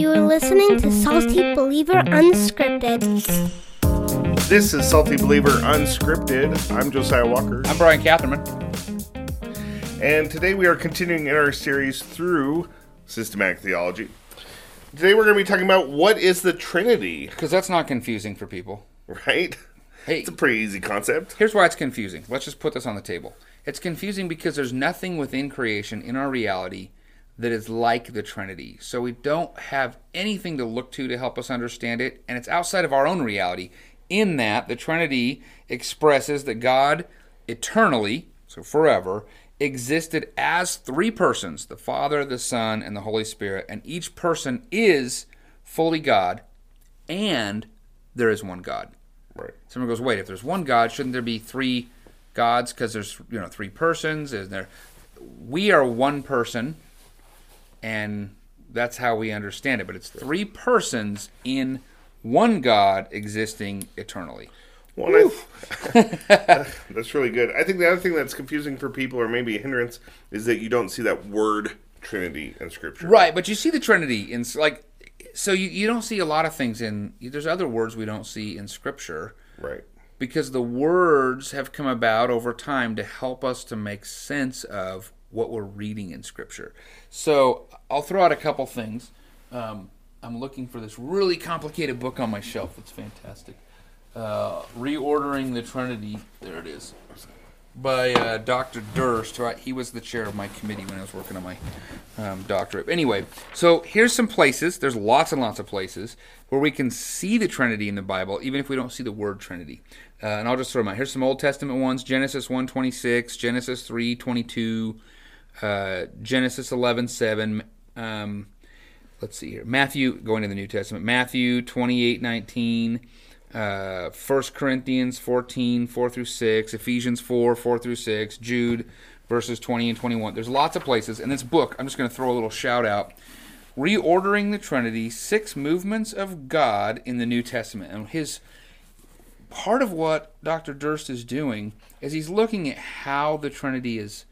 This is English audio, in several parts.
You are listening to Salty Believer Unscripted. This is Salty Believer Unscripted. I'm Josiah Walker. I'm Brian Catherman. And today we are continuing in our series through systematic theology. Today we're going to be talking about what is the Trinity, Because that's not confusing for people. right? Hey, It's a pretty easy concept. here's why it's confusing. Let's just put this on the table. It's confusing because there's nothing within creation in our reality that is like the Trinity. So we don't have anything to look to to help us understand it, and it's outside of our own reality. In that, the Trinity expresses that God eternally, so forever, existed as three persons the Father, the Son, and the Holy Spirit, and each person is fully God, and there is one God. Right. Someone goes, wait, if there's one God, shouldn't there be three gods? Because there's you know three persons. Is there? We are one person, and that's how we understand it. But it's three persons in one God existing eternally. Well, I- that's really good. I think the other thing that's confusing for people, or maybe a hindrance, is that you don't see that word Trinity in Scripture. Right, but you see the Trinity in like, so you, you don't see a lot of things in. There's other words we don't see in Scripture. Right. because the words have come about over time to help us to make sense of what we're reading in Scripture. So I'll throw out a couple things. Um, I'm looking for this really complicated book on my shelf. It's fantastic. Uh, Reordering the Trinity. There it is. By uh, Dr. Durst. Right, he was the chair of my committee when I was working on my um, doctorate. Anyway, so here's some places. There's lots and lots of places where we can see the Trinity in the Bible, even if we don't see the word Trinity. Uh, and I'll just throw them out. Here's some Old Testament ones: Genesis 1:26, Genesis 3:22, uh, Genesis 11:7. Um, let's see here. Matthew, going to the New Testament, Matthew 28 19, uh, 1 Corinthians 14 4 through 6, Ephesians 4 4 through 6, Jude verses 20 and 21. There's lots of places. And this book, I'm just going to throw a little shout out Reordering the Trinity Six Movements of God in the New Testament. And his part of what Dr. Durst is doing is he's looking at how the Trinity is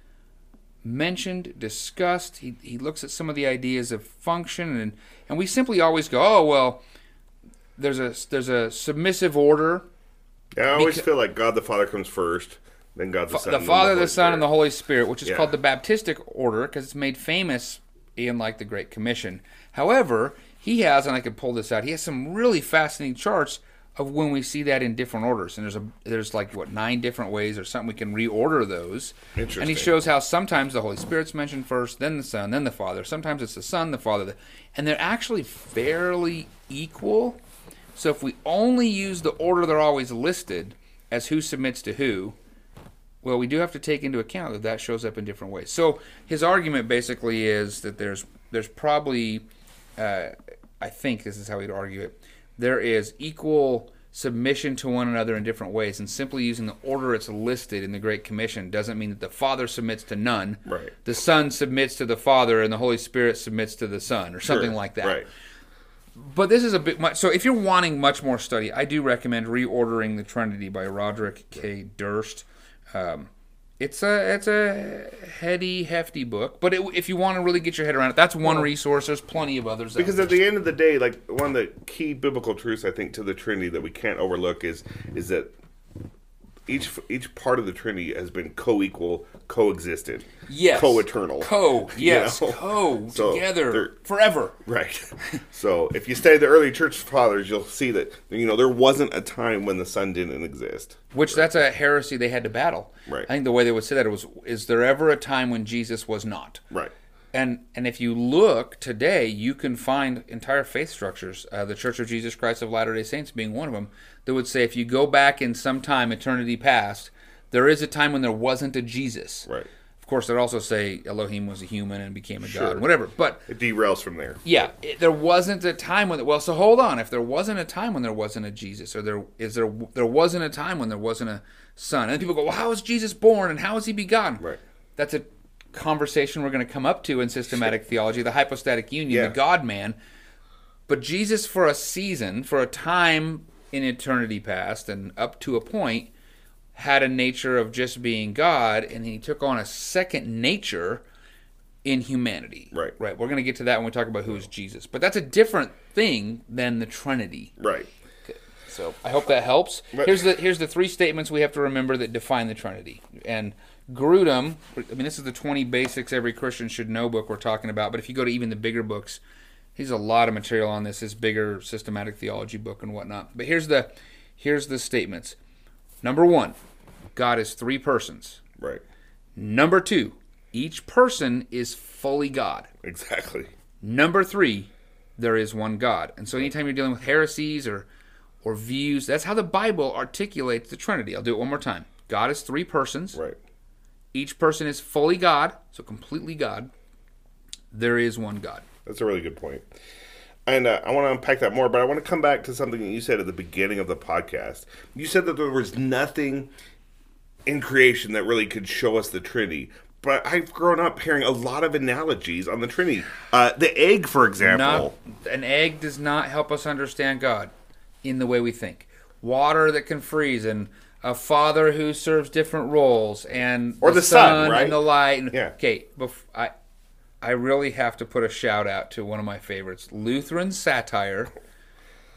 mentioned, discussed. He, he looks at some of the ideas of function, and, and we simply always go, oh, well, there's a, there's a submissive order. Yeah, I always Beca- feel like God the Father comes first, then God the Son. the Father, Holy the Son, and the Holy Spirit, which is Yeah. called the Baptistic order because it's made famous in like the Great Commission. However, he has, and I could pull this out. He has some really fascinating charts of when we see that in different orders, and there's a there's like what nine different ways or something we can reorder those. Interesting. And he shows how sometimes the Holy Spirit's mentioned first, then the Son, then the Father. Sometimes it's the Son, the Father, the, and they're actually fairly equal. So if we only use the order they're always listed as who submits to who, well, we do have to take into account that that shows up in different ways. So his argument basically is that there's there's probably, uh, I think this is how he'd argue it, there is equal submission to one another in different ways, and simply using the order it's listed in the Great Commission doesn't mean that the Father submits to none, Right. the Son submits to the Father, and the Holy Spirit submits to the Son, or something Sure, like that Right. but this is a bit much. So if you're wanting much more study, I do recommend reordering the Trinity by Rodrick K. Durst. Um, it's a it's a heady, hefty book, but it, if you want to really get your head around it, that's one resource. There's plenty of others. Because at the end of the day, like one of the key biblical truths I think to the Trinity that we can't overlook is is that each each part of the Trinity has been co-equal, coexisted, yes, co-eternal, co, You yes, know? co, So together forever. Right. So if you study the early church fathers, you'll see that you know there wasn't a time when the Son didn't exist. Which that's a heresy they had to battle. Right. I think the way they would say that was, is there ever a time when Jesus was not? Right. And and if you look today, you can find entire faith structures. Uh, the Church of Jesus Christ of Latter Day Saints being one of them, that would say if you go back in some time, eternity past, there is a time when there wasn't a Jesus. Right. Of course, they'd also say Elohim was a human and became a Sure. god, and whatever. But It derails from there. yeah, it, there wasn't a time when. Well, so hold on. If there wasn't a time when there wasn't a Jesus, or there is there there wasn't a time when there wasn't a Son, and people go, well, how was Jesus born and how was he begotten? Right. That's a conversation we're going to come up to in systematic theology, the hypostatic union, Yeah. the God Man. But Jesus, for a season, for a time in eternity past, and up to a point, had a nature of just being God, and he took on a second nature in humanity. Right. Right. We're going to get to that when we talk about who is Jesus. But that's a different thing than the Trinity. Right. So I hope that helps. Here's the here's the three statements we have to remember that define the Trinity. And Grudem, I mean, this is the 20 basics every Christian should know book we're talking about. But if you go to even the bigger books, he's a lot of material on this. His bigger systematic theology book and whatnot. But here's the here's the statements. Number one, God is three persons. Right. Number two, each person is fully God. Exactly. Number three, there is one God. And so anytime you're dealing with heresies or or views, that's how the Bible articulates the Trinity. I'll do it one more time. God is three persons. Right. Each person is fully God, so completely God. There is one God. That's a really good point. And uh, I want to unpack that more, but I want to come back to something that you said at the beginning of the podcast. You said that there was nothing in creation that really could show us the Trinity. But I've grown up hearing a lot of analogies on the Trinity. Uh, the egg, for example. Not, an egg does not help us understand God in the way we think. Water that can freeze and a father who serves different roles and Or the sun, right? and the light. And, Yeah. Okay, bef- I I really have to put a shout out to one of my favorites, Lutheran Satire.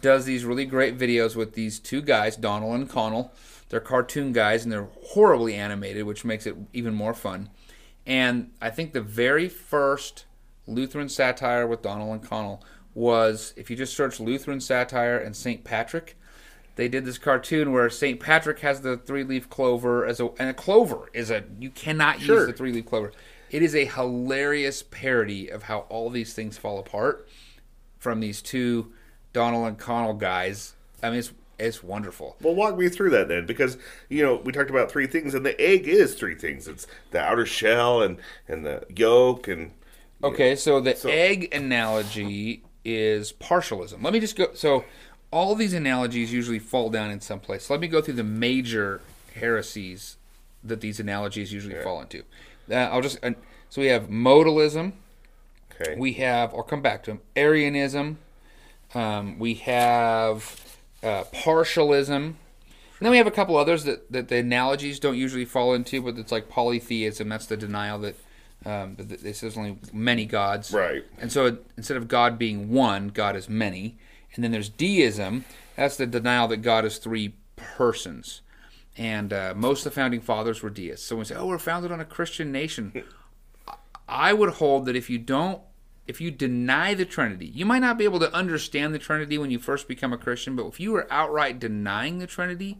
Does these really great videos with these two guys, Donald and Conall. They're cartoon guys and they're horribly animated, which makes it even more fun. And I think the very first Lutheran satire with Donald and Conall was if you just search Lutheran satire and St. Patrick, they did this cartoon where St. Patrick has the three leaf clover as a and a clover is a you cannot Sure. use the three leaf clover. It is a hilarious parody of how all these things fall apart from these two Donald and Conall guys. I mean it's it's wonderful. Well, walk me through that then, because you know we talked about three things, and the egg is three things. It's the outer shell and and the yolk, and Okay, so the So- egg analogy is partialism. Let me just go. So, all these analogies usually fall down in some place. Let me go through the major heresies that these analogies usually fall into. Uh, I'll just. Uh, so we have modalism. okay, We have. I'll come back to them. Arianism. Um, we have uh, partialism. And then we have a couple others that, that the analogies don't usually fall into, but it's like polytheism. That's the denial that um, that that there's only many gods. Right. And so instead of God being one, God is many. And then there's deism. That's the denial that God is three persons. And uh, most of the founding fathers were deists. So when we say, oh, we're founded on a Christian nation, I would hold that if you don't, if you deny the Trinity, you might not be able to understand the Trinity when you first become a Christian, but if you are outright denying the Trinity,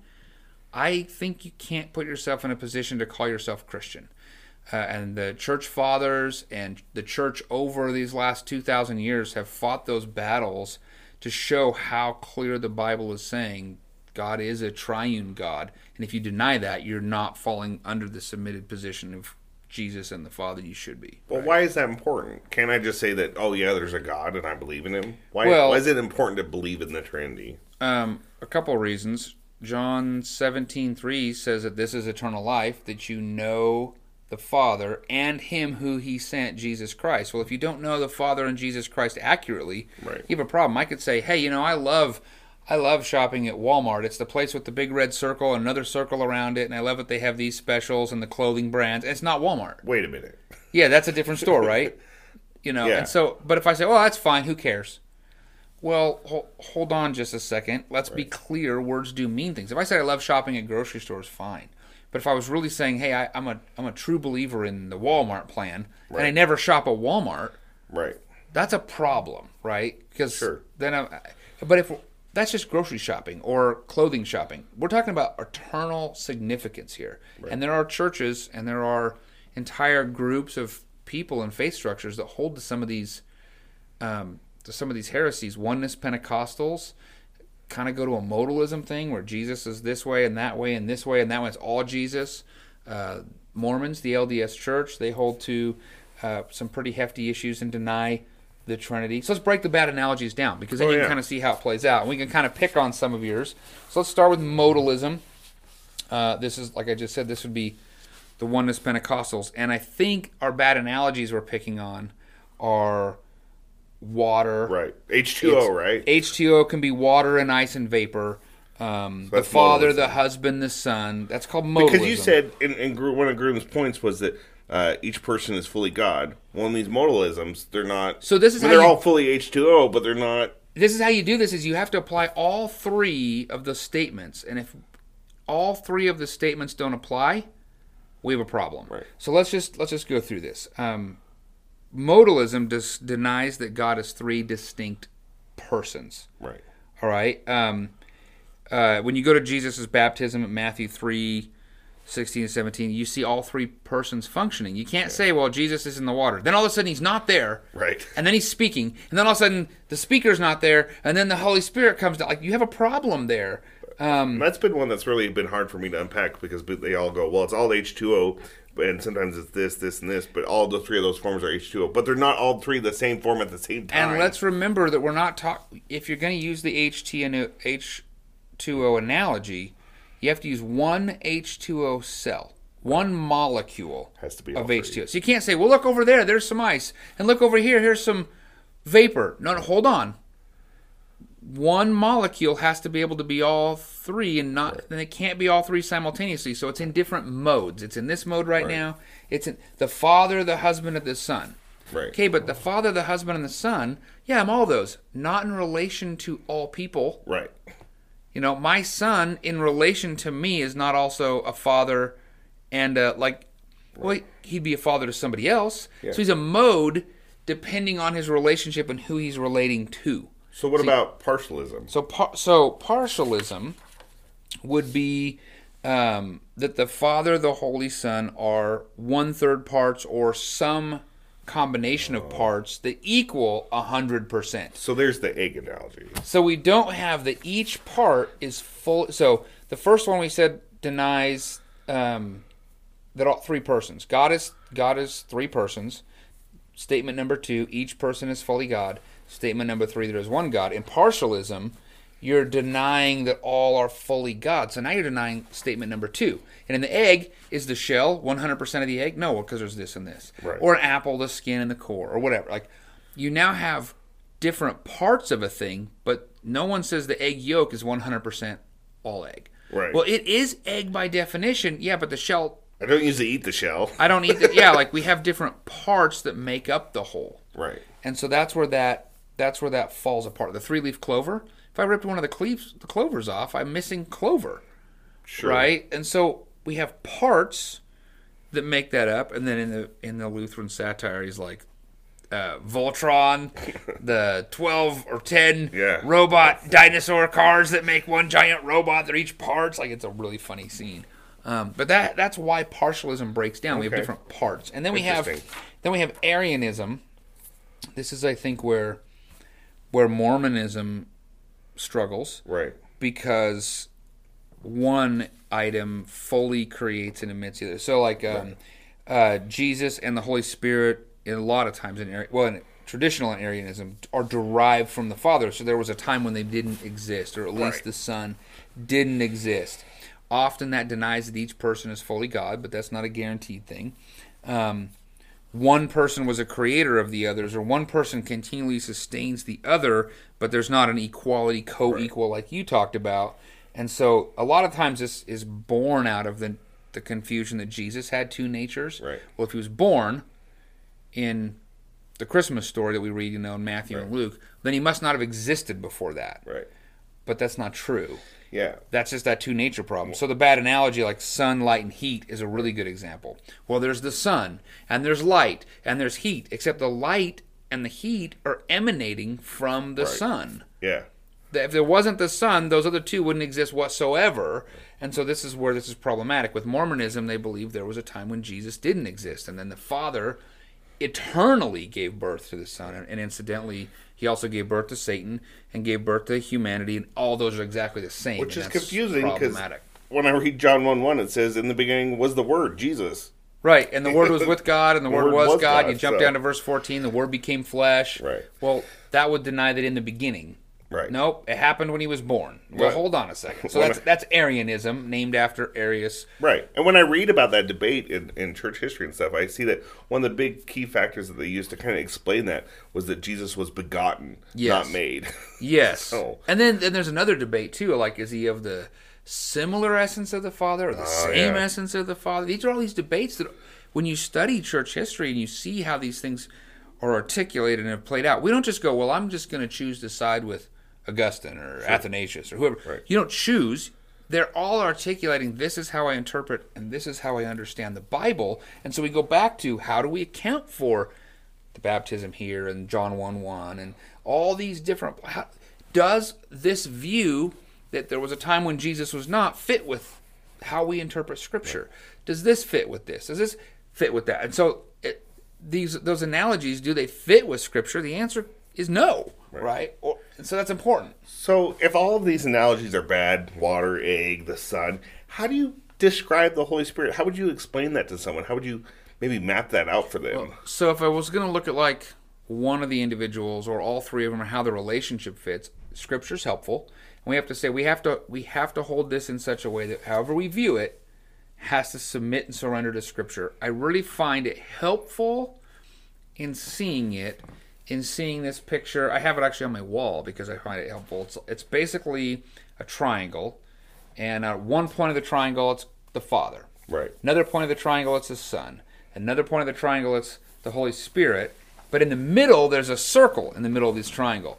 I think you can't put yourself in a position to call yourself Christian. Uh, and the church fathers and the church over these last 2,000 years have fought those battles to show how clear the Bible is saying God is a triune God. And if you deny that, you're not falling under the submitted position of Jesus and the Father you should be. well, why is that important? Can't I just say that? Oh yeah, there's a God, and I believe in Him. Why? Well- why is it important to believe in the Trinity? Um, a couple of reasons. John seventeen three says that this is eternal life, that you know the Father and Him who He sent, Jesus Christ. Well, if you don't know the Father and Jesus Christ accurately, Right. you have a problem. I could say, hey, you know, I love. I love shopping at Walmart. It's the place with the big red circle and another circle around it, and I love that they have these specials and the clothing brands. It's not Walmart. Wait a minute. Yeah, that's a different store, right? You know, Yeah. and so, but if I say, "Well, that's fine. Who cares?" Well, ho- hold on just a second. Let's be clear. Words do mean things. If I say I love shopping at grocery stores, fine. But if I was really saying, "Hey, I, I'm a I'm a true believer in the Walmart plan," and I never shop at Walmart, Right. that's a problem, right? Because Sure. then, I'm. but if that's just grocery shopping or clothing shopping, we're talking about eternal significance here. And there are churches and there are entire groups of people and faith structures that hold to some of these, um, to some of these heresies. Oneness Pentecostals kind of go to a modalism thing where Jesus is this way and that way and this way and that way. It's all Jesus. Uh, Mormons, the LDS Church, they hold to uh, some pretty hefty issues and deny the Trinity. So let's break the bad analogies down because then Oh, you can kind of see how it plays out. And we can kind of pick on some of yours. So let's start with modalism. Uh, this is, like I just said, this would be the oneness Pentecostals. And I think our bad analogies we're picking on are water. Right. H two O. It's- Right. H2O can be water and ice and vapor. Um, the Father, modalism. the husband, the Son. That's called modalism. Because you said in, in Gru- one of Grudem's points was that uh, each person is fully God. Well, in these modalisms, they're not. So this is well, how they're you- all fully H two O, but they're not. this is how you do this is you have to apply all three of the statements and if all three of the statements don't apply we have a problem Right. so let's just let's just go through this um, modalism dis- denies that god is three distinct persons Right. all right um, uh, when you go to jesus' baptism at matthew 3 16 and 17 you see all three persons functioning you can't say well jesus is in the water then all of a sudden he's not there Right. and then he's speaking, and then all of a sudden the speaker's not there, and then the Holy Spirit comes down. Like you have a problem there. Um, That's been one that's really been hard for me to unpack because they all go, well, it's all H two O, and sometimes it's this, this, and this, but all the three of those forms are H two O, but they're not all three the same form at the same time. and let's remember that we're not talking. If you're going to use the HT H2O analogy, you have to use one H2O cell, one molecule Has to be of. H2O. So you can't say, well, look over there, there's some ice, and look over here, here's some vapor. No, no, hold on. One molecule has to be able to be all three, and not, and it can't be all three simultaneously. So it's in different modes. It's in this mode right, Right. now. It's in the Father, the husband, and the Son. Right. Okay, but the Father, the husband, and the Son, yeah, I'm all those. Not in relation to all people. Right. You know, my son in relation to me is not also a father and uh, like, well, he'd be a father to somebody else. Yeah. So he's a mode depending on his relationship and who he's relating to. So what about partialism? So, par- so partialism would be um, that the Father, the Holy Son are one third parts or some combination of parts that equal a hundred percent. So there's the egg analogy. So we don't have that each part is full. So the first one we said denies um, that all three persons. God is God is three persons. Statement number two: each person is fully God. Statement number three: there is one God. In partialism, you're denying that all are fully God. So now you're denying statement number two. And in the egg, is the shell 100% of the egg? No, because there's this and this. Right. Or an apple, the skin and the core, or whatever. Like you now have different parts of a thing, but no one says the egg yolk is 100% all egg. Right. Well, it is egg by definition, yeah, but the shell, I don't usually eat the shell. I don't eat the, yeah, like we have different parts that make up the whole. Right. And so that's where that that's where that falls apart. The three leaf clover. If I ripped one of the cleaves, the clovers off, I'm missing clover, Sure. right? And so we have parts that make that up. And then in the in the Lutheran satire, he's like uh, Voltron, the twelve or ten Yeah. robot dinosaur cars that make one giant robot. They're each parts. Like it's a really funny scene. Um, but that that's why partialism breaks down. We have different parts, and then we have then we have Arianism. This is, I think, where where Mormonism struggles Right. because one item fully creates and emits the other. So, like um, uh, Jesus and the Holy Spirit, in a lot of times in Ari- well, in traditional Arianism, are derived from the Father. So there was a time when they didn't exist, or at least Right. the Son didn't exist. Often that denies that each person is fully God, but that's not a guaranteed thing. Um, one person was a creator of the others, or one person continually sustains the other, but there's not an equality, co equal like you talked about. And so a lot of times this is born out of the, the confusion that Jesus had two natures. Right. Well, if he was born in the Christmas story that we read, you know, in Matthew and Luke, then he must not have existed before that. Right. But that's not true. Yeah. That's just that two nature problem. So the bad analogy, like sun, light, and heat, is a really good example. Well, there's the sun, and there's light, and there's heat, except the light and the heat are emanating from the Right. sun. Yeah. If there wasn't the sun, those other two wouldn't exist whatsoever. And so this is where this is problematic. With Mormonism, they believe there was a time when Jesus didn't exist, and then the Father eternally gave birth to the Son. And, and incidentally, he also gave birth to Satan and gave birth to humanity, and all those are exactly the same. Which is confusing because when I read John 1 1, it says, In the beginning was the Word, Jesus. Right, and the Word was with God, and the, Word, was, God. You jump so- down to verse 14, the Word became flesh. Right. Well, that would deny that in the beginning. Right. Nope, it happened when he was born. Well, Right. hold on a second. So that's that's Arianism, named after Arius. Right. And when I read about that debate in, in church history and stuff, I see that one of the big key factors that they used to kind of explain that was that Jesus was begotten, Yes. not made. Yes. Oh. And then then there's another debate too. Like, is he of the similar essence of the Father or the oh, same Oh, yeah. essence of the Father? These are all these debates that when you study church history and you see how these things are articulated and have played out, we don't just go, well, I'm just going to choose to side with Augustine or Athanasius or whoever. Right. You don't choose. They're all articulating this is how I interpret and this is how I understand the Bible. And so we go back to how do we account for the baptism here and John 1 1 and all these different. How, does this view that there was a time when Jesus was not fit with how we interpret Scripture? Does this fit with this? Does this fit with that? And so it, these those analogies do they fit with Scripture? The answer is no, right? Or, and so that's important. So, if all of these analogies are bad water, egg, the sun how do you describe the Holy Spirit? How would you explain that to someone? How would you maybe map that out for them? So if I was going to look at like one of the individuals or all three of them or how the relationship fits, Scripture's helpful. And we have to say we have to we have to hold this in such a way that however we view it has to submit and surrender to Scripture. I really find it helpful in seeing it, in seeing this picture. I have it actually on my wall because I find it helpful. It's, it's basically a triangle, and at one point of the triangle, it's the Father. Right. Another point of the triangle, it's the Son. Another point of the triangle, it's the Holy Spirit. But in the middle, there's a circle in the middle of this triangle.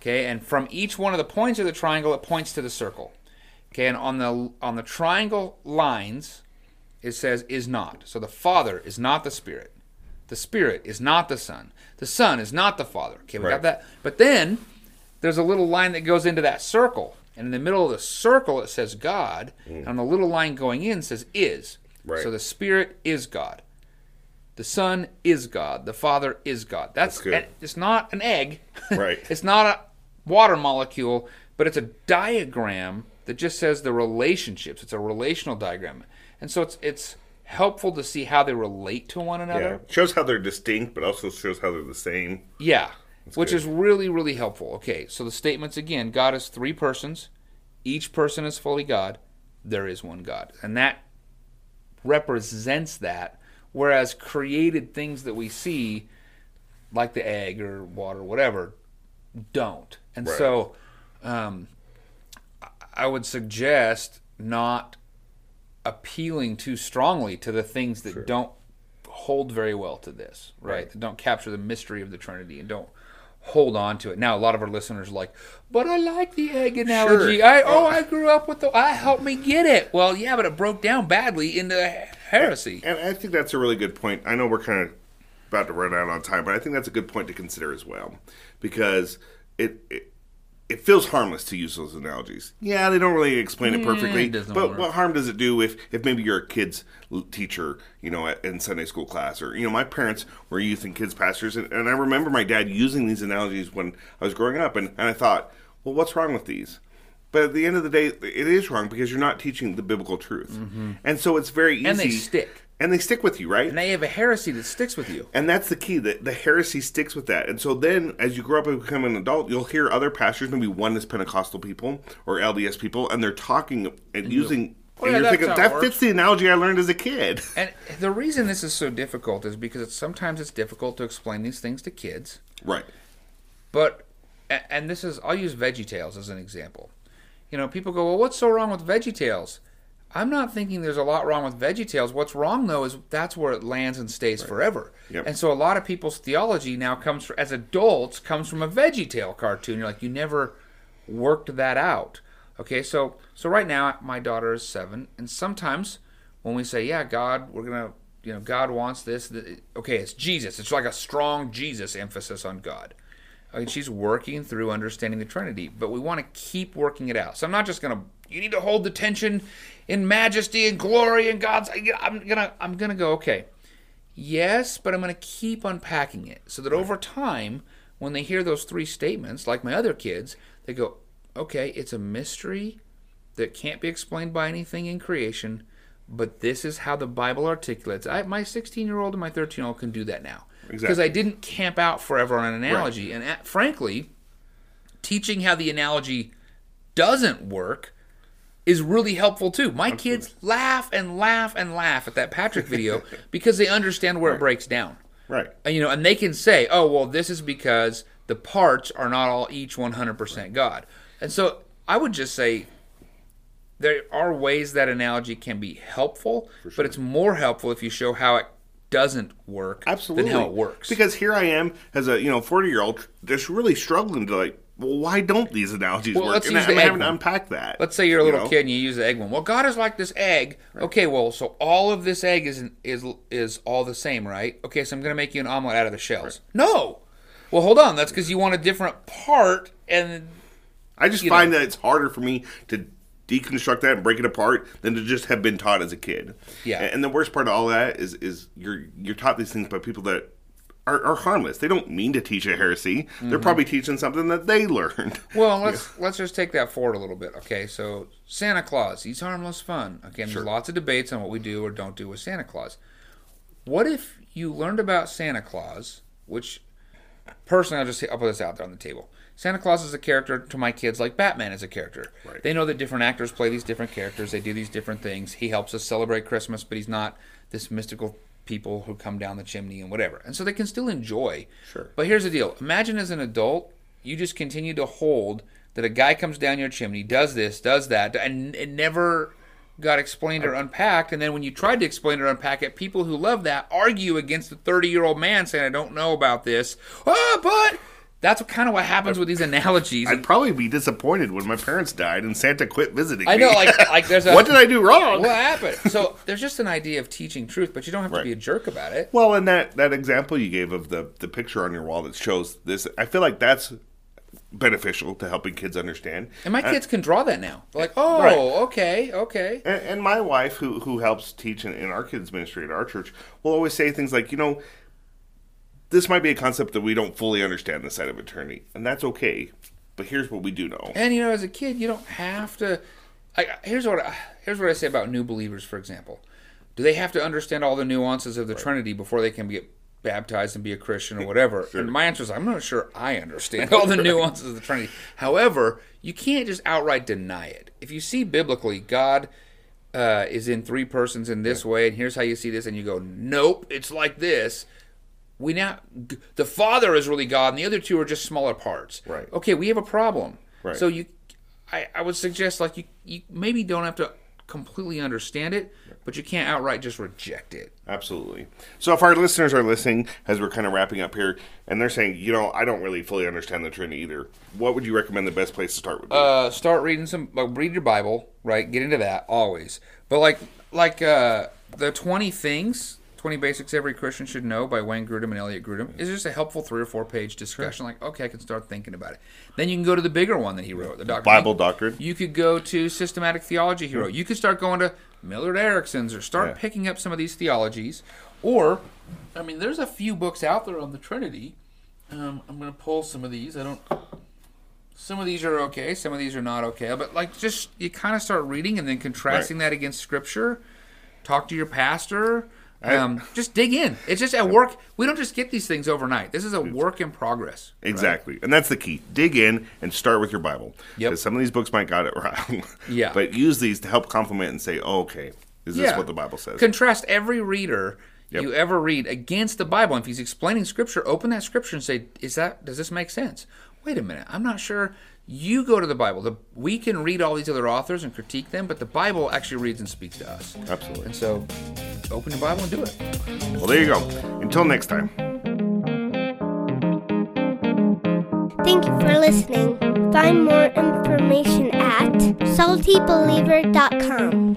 Okay, and from each one of the points of the triangle, it points to the circle. Okay, and on the on the triangle lines, it says is not. So the Father is not the Spirit. The Spirit is not the Son. The Son is not the Father. Okay, we Right. got that. But then there's a little line that goes into that circle. And in the middle of the circle it says God, mm. and on the little line going in says is. Right. So the Spirit is God. The Son is God. The Father is God. That's, That's good. it's not an egg. Right. it's not a water molecule, but it's a diagram that just says the relationships. It's a relational diagram. And so it's it's helpful to see how they relate to one Yeah. another. Shows how they're distinct, but also shows how they're the same. Yeah, which good. is really, really helpful. Okay, so the statements again God is three persons, each person is fully God, there is one God. And that represents that, whereas created things that we see, like the egg or water, or whatever, don't. And Right. so um, I would suggest not appealing too strongly to the things that don't hold very well to this, right? Right. That don't capture the mystery of the Trinity and don't hold on to it. Now, a lot of our listeners are like, but I like the egg analogy. Sure. I oh, oh. I grew up with the. I helped me get it. Well, yeah, but it broke down badly into heresy. And I think that's a really good point. I know we're kind of about to run out on time, but I think that's a good point to consider as well, because it it, it feels harmless to use those analogies. Yeah, they don't really explain it perfectly, it but work. what harm does it do if if maybe you're a kid's teacher, you know, in Sunday school class, or you know, my parents were youth and kids pastors, and, and I remember my dad using these analogies when I was growing up, and, and I thought, well, what's wrong with these? But at the end of the day, it is wrong because you're not teaching the biblical truth, and so it's very easy. Mm-hmm. And they stick. And they stick with you, right? And they have a heresy that sticks with you. And that's the key. that the heresy sticks with that. And so then, as you grow up and become an adult, you'll hear other pastors, maybe oneness Pentecostal people or LDS people, and they're talking and using. Oh, and yeah, you're thinking, that works." fits the analogy I learned as a kid. And the reason this is so difficult is because it's, sometimes it's difficult to explain these things to kids. right. But and this is I'll use VeggieTales as an example. You know, people go, "Well, what's so wrong with VeggieTales?" I'm not thinking there's a lot wrong with VeggieTales. What's wrong though is that's where it lands and stays forever. Yep. And so a lot of people's theology now comes from, as adults comes from a VeggieTale cartoon. You're like, you never worked that out. Okay, so so right now my daughter is seven, and sometimes when we say, "Yeah, God, we're gonna," you know, God wants this. th- Okay, it's Jesus. It's like a strong Jesus emphasis on God. And she's working through understanding the Trinity, but we want to keep working it out. So I'm not just gonna. You need to hold the tension in majesty and glory and God's. I'm gonna. I'm gonna go. Okay. Yes, but I'm going to keep unpacking it so that over time, when they hear those three statements, like my other kids, they go, okay, it's a mystery that can't be explained by anything in creation, but this is how the Bible articulates. I, my 16 year old and my 13 year old can do that now. Because Exactly. I didn't camp out forever on an analogy. And uh, frankly, teaching how the analogy doesn't work is really helpful too. My kids laugh and laugh and laugh at that Patrick video because they understand where it breaks down. Right. And, you know, and they can say, "Oh, well, this is because the parts are not all each 100% God." And so I would just say there are ways that analogy can be helpful, but it's more helpful if you show how it doesn't work Absolutely. than how it works. Because here I am as a you know forty year old, just really struggling to like. Well, why don't these analogies Well, work? let's and use I'm the egg having to one. unpack that. Let's say you're a you little know? kid and you use the egg one. Well, God is like this egg. Okay, well, so all of this egg is is is all the same, right? Okay, so I'm going to make you an omelet out of the shells. No. Well, hold on. That's because you want a different part, and I just find know. that it's harder for me to deconstruct that and break it apart than to just have been taught as a kid. Yeah. And, the worst part of all that is is you're you're taught these things by people that are, are harmless. They don't mean to teach a heresy. Mm-hmm. They're probably teaching something that they learned. Well, let's let's just take that forward a little bit. Okay, so Santa Claus, he's harmless fun. Again, there's lots of debates on what we do or don't do with Santa Claus. What if you learned about Santa Claus, which personally I'll just I'll put this out there on the table. Santa Claus is a character to my kids like Batman is a character. Right. They know that different actors play these different characters. They do these different things. He helps us celebrate Christmas, but he's not this mystical people who come down the chimney and whatever. And so they can still enjoy. Sure. But here's the deal. Imagine as an adult, you just continue to hold that a guy comes down your chimney, does this, does that, and it never got explained or unpacked. And then when you tried to explain or unpack it, people who love that argue against the 30 year old man saying, I don't know about this. Oh, but that's kind of what happens with these analogies. I'd probably be disappointed when my parents died and Santa quit visiting I know, me. like, like there's a. what did I do wrong? What happened? So there's just an idea of teaching truth, but you don't have to Right. be a jerk about it. Well, and that that example you gave of the the picture on your wall that shows this, I feel like that's beneficial to helping kids understand. And my uh, kids can draw that now. They're like, oh, Right. okay, okay. And, and my wife, who who helps teach in, in our kids ministry at our church, will always say things like, you know, this might be a concept that we don't fully understand the side of eternity, and that's okay. But here's what we do know. And you know, as a kid, you don't have to. I, here's what I, here's what I say about new believers, for example. Do they have to understand all the nuances of the Trinity before they can get baptized and be a Christian or whatever? And my answer is, I'm not sure I understand all the nuances of the Trinity. However, you can't just outright deny it. If you see biblically, God uh, is in three persons in this way, and here's how you see this, and you go, nope, it's like this. We now the Father is really God, and the other two are just smaller parts. Right. Okay, we have a problem. Right. So you, I, I would suggest like you, you maybe don't have to completely understand it, but you can't outright just reject it. Absolutely. So if our listeners are listening as we're kind of wrapping up here, and they're saying, you know, I don't really fully understand the Trinity either, what would you recommend the best place to start with? Uh, start reading some, like, read your Bible, right? Get into that always. But like, like uh, the twenty things. 20 Basics Every Christian Should Know by Wayne Grudem and Elliot Grudem is just a helpful three or four page discussion. Like, okay, I can start thinking about it. Then you can go to the bigger one that he wrote, the Doctrine Bible Doctrine. You could go to Systematic Theology Hero. You could start going to Millard Erickson's or start Yeah. picking up some of these theologies. Or, I mean, there's a few books out there on the Trinity. Um, I'm going to pull some of these. I don't. Some of these are okay. Some of these are not okay. But like, just you kind of start reading and then contrasting that against Scripture. Talk to your pastor. Um, just dig in. It's just at work. We don't just get these things overnight. This is a work in progress. right? Exactly. And that's the key. Dig in and start with your Bible. Yep. Because some of these books might got it wrong. Yeah. But use these to help complement and say, oh, okay, is this what the Bible says? Contrast every reader Yep. you ever read against the Bible. And if he's explaining Scripture, open that Scripture and say, "Is that? Does this make sense?" Wait a minute. I'm not sure. You go to the Bible. The, we can read all these other authors and critique them, but the Bible actually reads and speaks to us. Absolutely. And so, open your Bible and do it. Well, there you go. Until next time. Thank you for listening. Find more information at saltybeliever.com.